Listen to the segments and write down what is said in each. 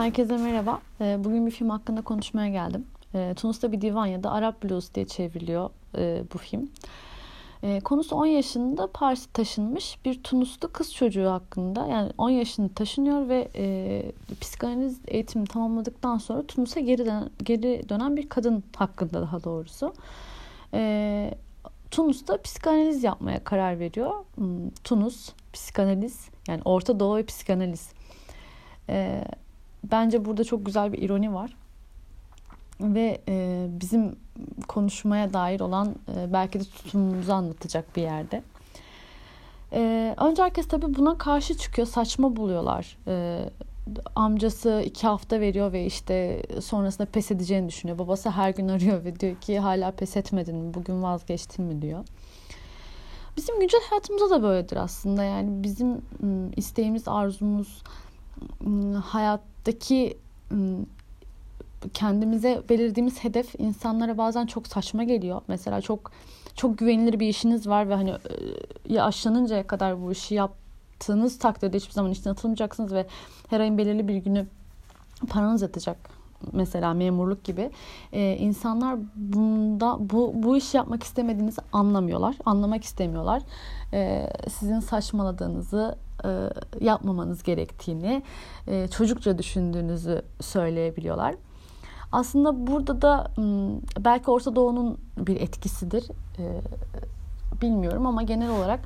Herkese merhaba. Ee, bugün bir film hakkında konuşmaya geldim. Ee, Tunus'ta bir divan ya da Arap Blues diye çevriliyor e, bu film. Ee, konusu 10 yaşında Paris'e taşınmış bir Tunuslu kız çocuğu hakkında. Yani 10 yaşında taşınıyor ve e, psikanaliz eğitimi tamamladıktan sonra Tunus'a geri dönen, geri dönen bir kadın hakkında daha doğrusu. Tunus'ta psikanaliz yapmaya karar veriyor. Hmm, Tunus, psikanaliz yani Orta Doğu ve psikanaliz. Ee, bence burada çok güzel bir ironi var. Ve e, bizim konuşmaya dair olan e, belki de tutumumuzu anlatacak bir yerde. E, önce herkes tabii buna karşı çıkıyor. Saçma buluyorlar. E, amcası iki hafta veriyor ve işte sonrasında pes edeceğini düşünüyor. Babası her gün arıyor ve diyor ki hala pes etmedin mi? Bugün vazgeçtin mi diyor. Bizim güncel hayatımızda da böyledir aslında. Yani bizim isteğimiz, arzumuz, hayattaki kendimize belirlediğimiz hedef insanlara bazen çok saçma geliyor. Mesela çok çok güvenilir bir işiniz var ve hani ya aşlanıncaya kadar bu işi yaptığınız takdirde hiçbir zaman işten atılmayacaksınız ve her ayın belirli bir günü paranız yatacak mesela memurluk gibi ee, insanlar bunda bu bu işi yapmak istemediğinizi anlamıyorlar anlamak istemiyorlar ee, sizin saçmaladığınızı e, yapmamanız gerektiğini e, çocukça düşündüğünüzü söyleyebiliyorlar. Aslında burada da belki Orta Doğu'nun bir etkisidir. E, bilmiyorum ama genel olarak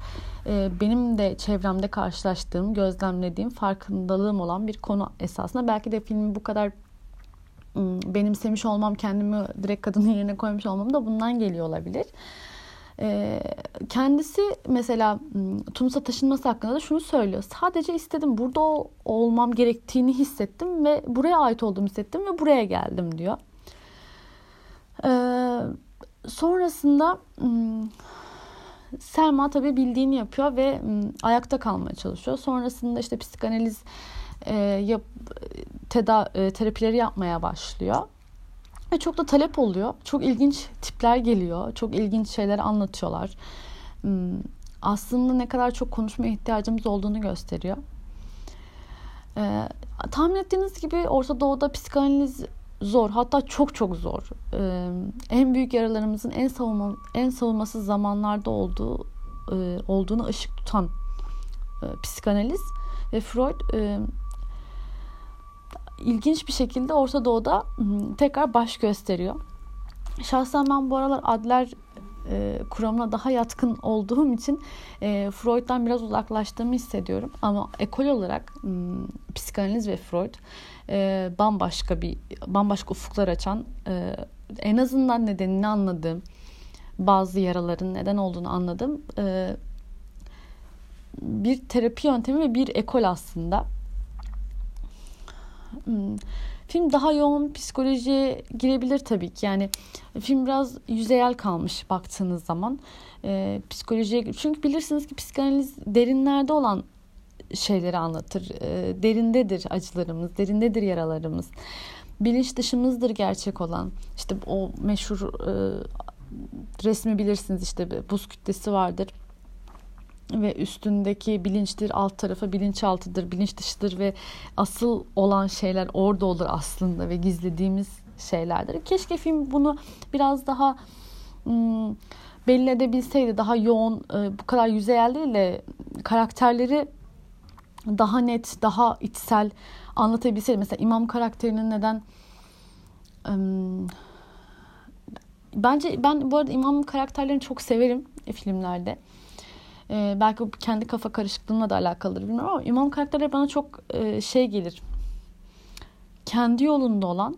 benim de çevremde karşılaştığım, gözlemlediğim, farkındalığım olan bir konu esasında. Belki de filmi bu kadar benimsemiş olmam, kendimi direkt kadının yerine koymuş olmam da bundan geliyor olabilir. E, kendisi mesela Tunus'a taşınması hakkında da şunu söylüyor. Sadece istedim burada olmam gerektiğini hissettim ve buraya ait olduğumu hissettim ve buraya geldim diyor. E, sonrasında Selma tabii bildiğini yapıyor ve ayakta kalmaya çalışıyor. Sonrasında işte psikanaliz e, yap, teda, e, terapileri yapmaya başlıyor. Ve çok da talep oluyor. Çok ilginç tipler geliyor. Çok ilginç şeyler anlatıyorlar. Hmm, aslında ne kadar çok konuşmaya ihtiyacımız olduğunu gösteriyor. Ee, tahmin ettiğiniz gibi Orta Doğu'da psikanaliz zor. Hatta çok çok zor. Ee, en büyük yaralarımızın en savunma, en savunmasız zamanlarda olduğu e, olduğunu ışık tutan e, psikanaliz ve Freud e, ilginç bir şekilde Orta Doğu'da tekrar baş gösteriyor. Şahsen ben bu aralar Adler e, kuramına daha yatkın olduğum için e, Freud'dan biraz uzaklaştığımı hissediyorum. Ama ekol olarak m, psikanaliz ve Freud e, bambaşka bir bambaşka ufuklar açan e, en azından nedenini anladığım bazı yaraların neden olduğunu anladım. E, bir terapi yöntemi ve bir ekol aslında. Hmm. Film daha yoğun psikolojiye girebilir tabii ki. Yani film biraz yüzeyel kalmış baktığınız zaman. E, psikolojiye çünkü bilirsiniz ki psikanaliz derinlerde olan şeyleri anlatır. E, derindedir acılarımız, derindedir yaralarımız. Bilinç dışımızdır gerçek olan. İşte o meşhur e, resmi bilirsiniz işte buz kütlesi vardır ve üstündeki bilinçtir, alt tarafı bilinçaltıdır, bilinç dışıdır ve asıl olan şeyler orada olur aslında ve gizlediğimiz şeylerdir. Keşke film bunu biraz daha hmm, belli edebilseydi, daha yoğun, e, bu kadar yüzeyel karakterleri daha net, daha içsel anlatabilseydi. Mesela imam karakterinin neden um, bence ben bu arada imam karakterlerini çok severim filmlerde. E, belki kendi kafa karışıklığımla da alakalıdır bilmiyorum ama imam karakterleri bana çok e, şey gelir. Kendi yolunda olan,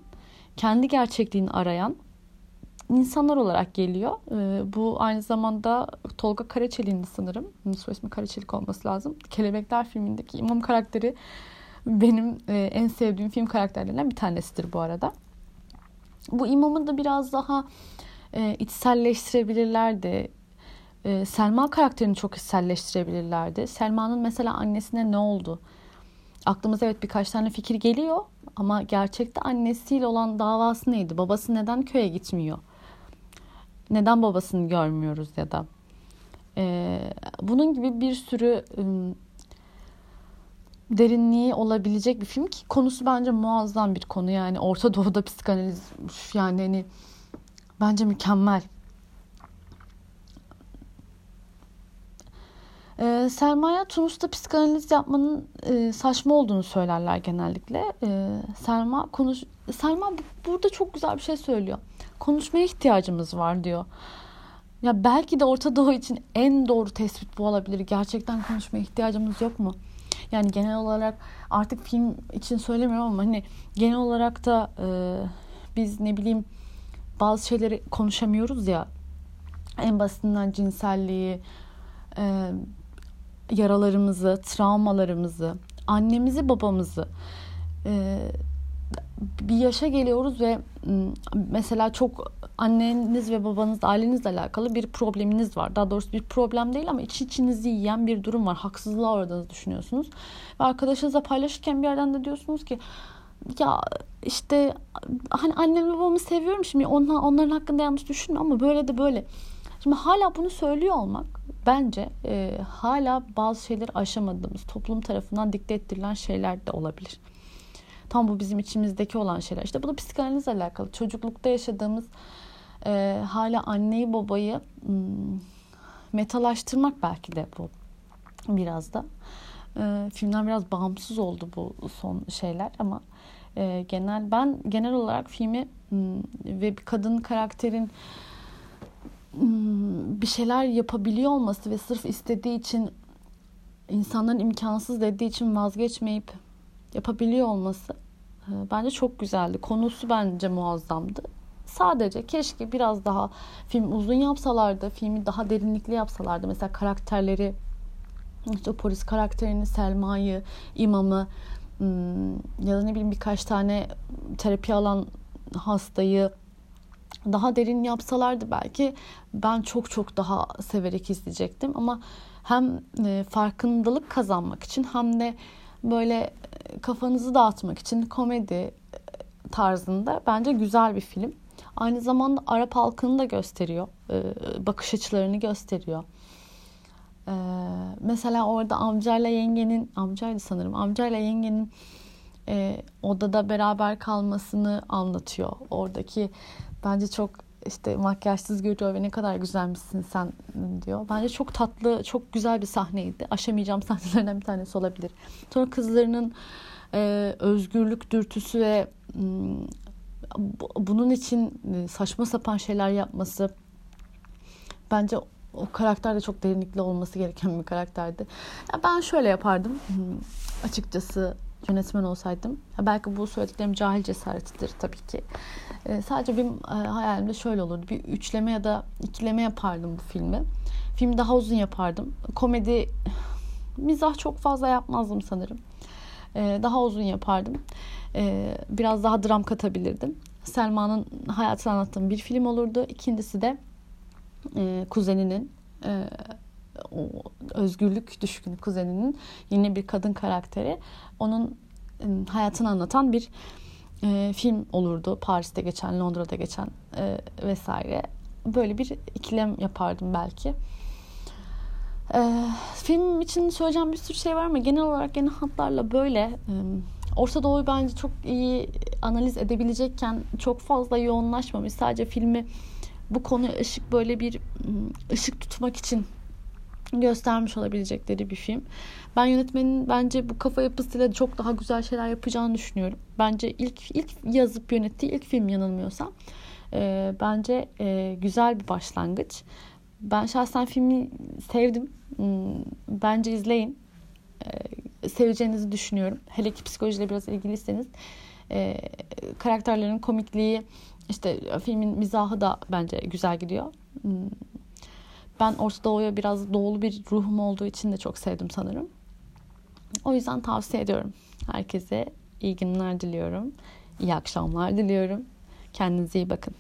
kendi gerçekliğini arayan insanlar olarak geliyor. E, bu aynı zamanda Tolga Karaçelik'in sanırım. Soy ismi Karaçelik olması lazım. Kelebekler filmindeki imam karakteri benim e, en sevdiğim film karakterlerinden bir tanesidir bu arada. Bu imamı da biraz daha e, içselleştirebilirlerdi. Ee, Selma karakterini çok hisselleştirebilirlerdi. Selma'nın mesela annesine ne oldu? Aklımıza evet birkaç tane fikir geliyor ama gerçekte annesiyle olan davası neydi? Babası neden köye gitmiyor? Neden babasını görmüyoruz ya da? Ee, bunun gibi bir sürü ım, derinliği olabilecek bir film ki konusu bence muazzam bir konu yani Orta Doğu'da psikanaliz yani hani bence mükemmel. Ee, Selma'ya Tunus'ta psikanaliz yapmanın e, saçma olduğunu söylerler genellikle. Ee, Selma konuş Selma burada çok güzel bir şey söylüyor. Konuşmaya ihtiyacımız var diyor. Ya belki de Orta Doğu için en doğru tespit bu olabilir. Gerçekten konuşmaya ihtiyacımız yok mu? Yani genel olarak artık film için söylemiyorum ama hani genel olarak da e, biz ne bileyim bazı şeyleri konuşamıyoruz ya. En basitinden cinselliği, e, yaralarımızı, travmalarımızı, annemizi, babamızı e, bir yaşa geliyoruz ve mesela çok anneniz ve babanız, ailenizle alakalı bir probleminiz var. Daha doğrusu bir problem değil ama iç içinizi yiyen bir durum var. Haksızlığa uğradığınızı düşünüyorsunuz. Ve arkadaşınızla paylaşırken bir yerden de diyorsunuz ki ya işte hani annemi babamı seviyorum şimdi onlar, onların hakkında yanlış düşünme ama böyle de böyle. Şimdi hala bunu söylüyor olmak bence e, hala bazı şeyleri aşamadığımız toplum tarafından dikte ettirilen şeyler de olabilir. Tam bu bizim içimizdeki olan şeyler. İşte bu da psikanalizle alakalı. Çocuklukta yaşadığımız e, hala anneyi babayı hmm, metalaştırmak belki de bu biraz da. E, filmden biraz bağımsız oldu bu son şeyler ama e, genel ben genel olarak filmi hmm, ve bir kadın karakterin hmm, bir şeyler yapabiliyor olması ve sırf istediği için insanların imkansız dediği için vazgeçmeyip yapabiliyor olması e, bence çok güzeldi. Konusu bence muazzamdı. Sadece keşke biraz daha film uzun yapsalardı, filmi daha derinlikli yapsalardı. Mesela karakterleri, işte polis karakterini, Selma'yı, imamı hmm, ya da ne bileyim birkaç tane terapi alan hastayı daha derin yapsalardı belki ben çok çok daha severek izleyecektim ama hem e, farkındalık kazanmak için hem de böyle kafanızı dağıtmak için komedi tarzında bence güzel bir film. Aynı zamanda Arap halkını da gösteriyor. E, bakış açılarını gösteriyor. E, mesela orada amcayla yengenin, amcaydı sanırım, amcayla yengenin e, odada beraber kalmasını anlatıyor. Oradaki bence çok işte makyajsız görüyor ve ne kadar güzelmişsin sen diyor. Bence çok tatlı, çok güzel bir sahneydi. Aşamayacağım sahnelerden bir tanesi olabilir. Sonra kızlarının e, özgürlük dürtüsü ve m, bunun için e, saçma sapan şeyler yapması bence o karakter de çok derinlikli olması gereken bir karakterdi. Ya ben şöyle yapardım açıkçası yönetmen olsaydım. Belki bu söylediklerim cahil cesaretidir tabii ki. E, sadece benim e, hayalimde şöyle olurdu. Bir üçleme ya da ikileme yapardım bu filmi. Filmi daha uzun yapardım. Komedi mizah çok fazla yapmazdım sanırım. E, daha uzun yapardım. E, biraz daha dram katabilirdim. Selma'nın hayatını anlattığım bir film olurdu. İkincisi de e, kuzeninin e, o özgürlük düşkünü kuzeninin yeni bir kadın karakteri. Onun e, hayatını anlatan bir e, film olurdu. Paris'te geçen, Londra'da geçen e, vesaire. Böyle bir ikilem yapardım belki. E, film için söyleyeceğim bir sürü şey var ama genel olarak genel hatlarla böyle e, Orta Doğu'yu bence çok iyi analiz edebilecekken çok fazla yoğunlaşmamış. Sadece filmi bu konuya ışık böyle bir ışık tutmak için göstermiş olabilecekleri bir film. Ben yönetmenin bence bu kafa yapısıyla çok daha güzel şeyler yapacağını düşünüyorum. Bence ilk ilk yazıp yönettiği ilk film yanılmıyorsam e, bence e, güzel bir başlangıç. Ben şahsen filmi sevdim. Hmm, bence izleyin. E, seveceğinizi düşünüyorum. Hele ki psikolojiyle biraz ilgiliyseniz. E, karakterlerin komikliği, işte filmin mizahı da bence güzel gidiyor. Ben Orta Doğu'ya biraz doğulu bir ruhum olduğu için de çok sevdim sanırım. O yüzden tavsiye ediyorum. Herkese iyi günler diliyorum. İyi akşamlar diliyorum. Kendinize iyi bakın.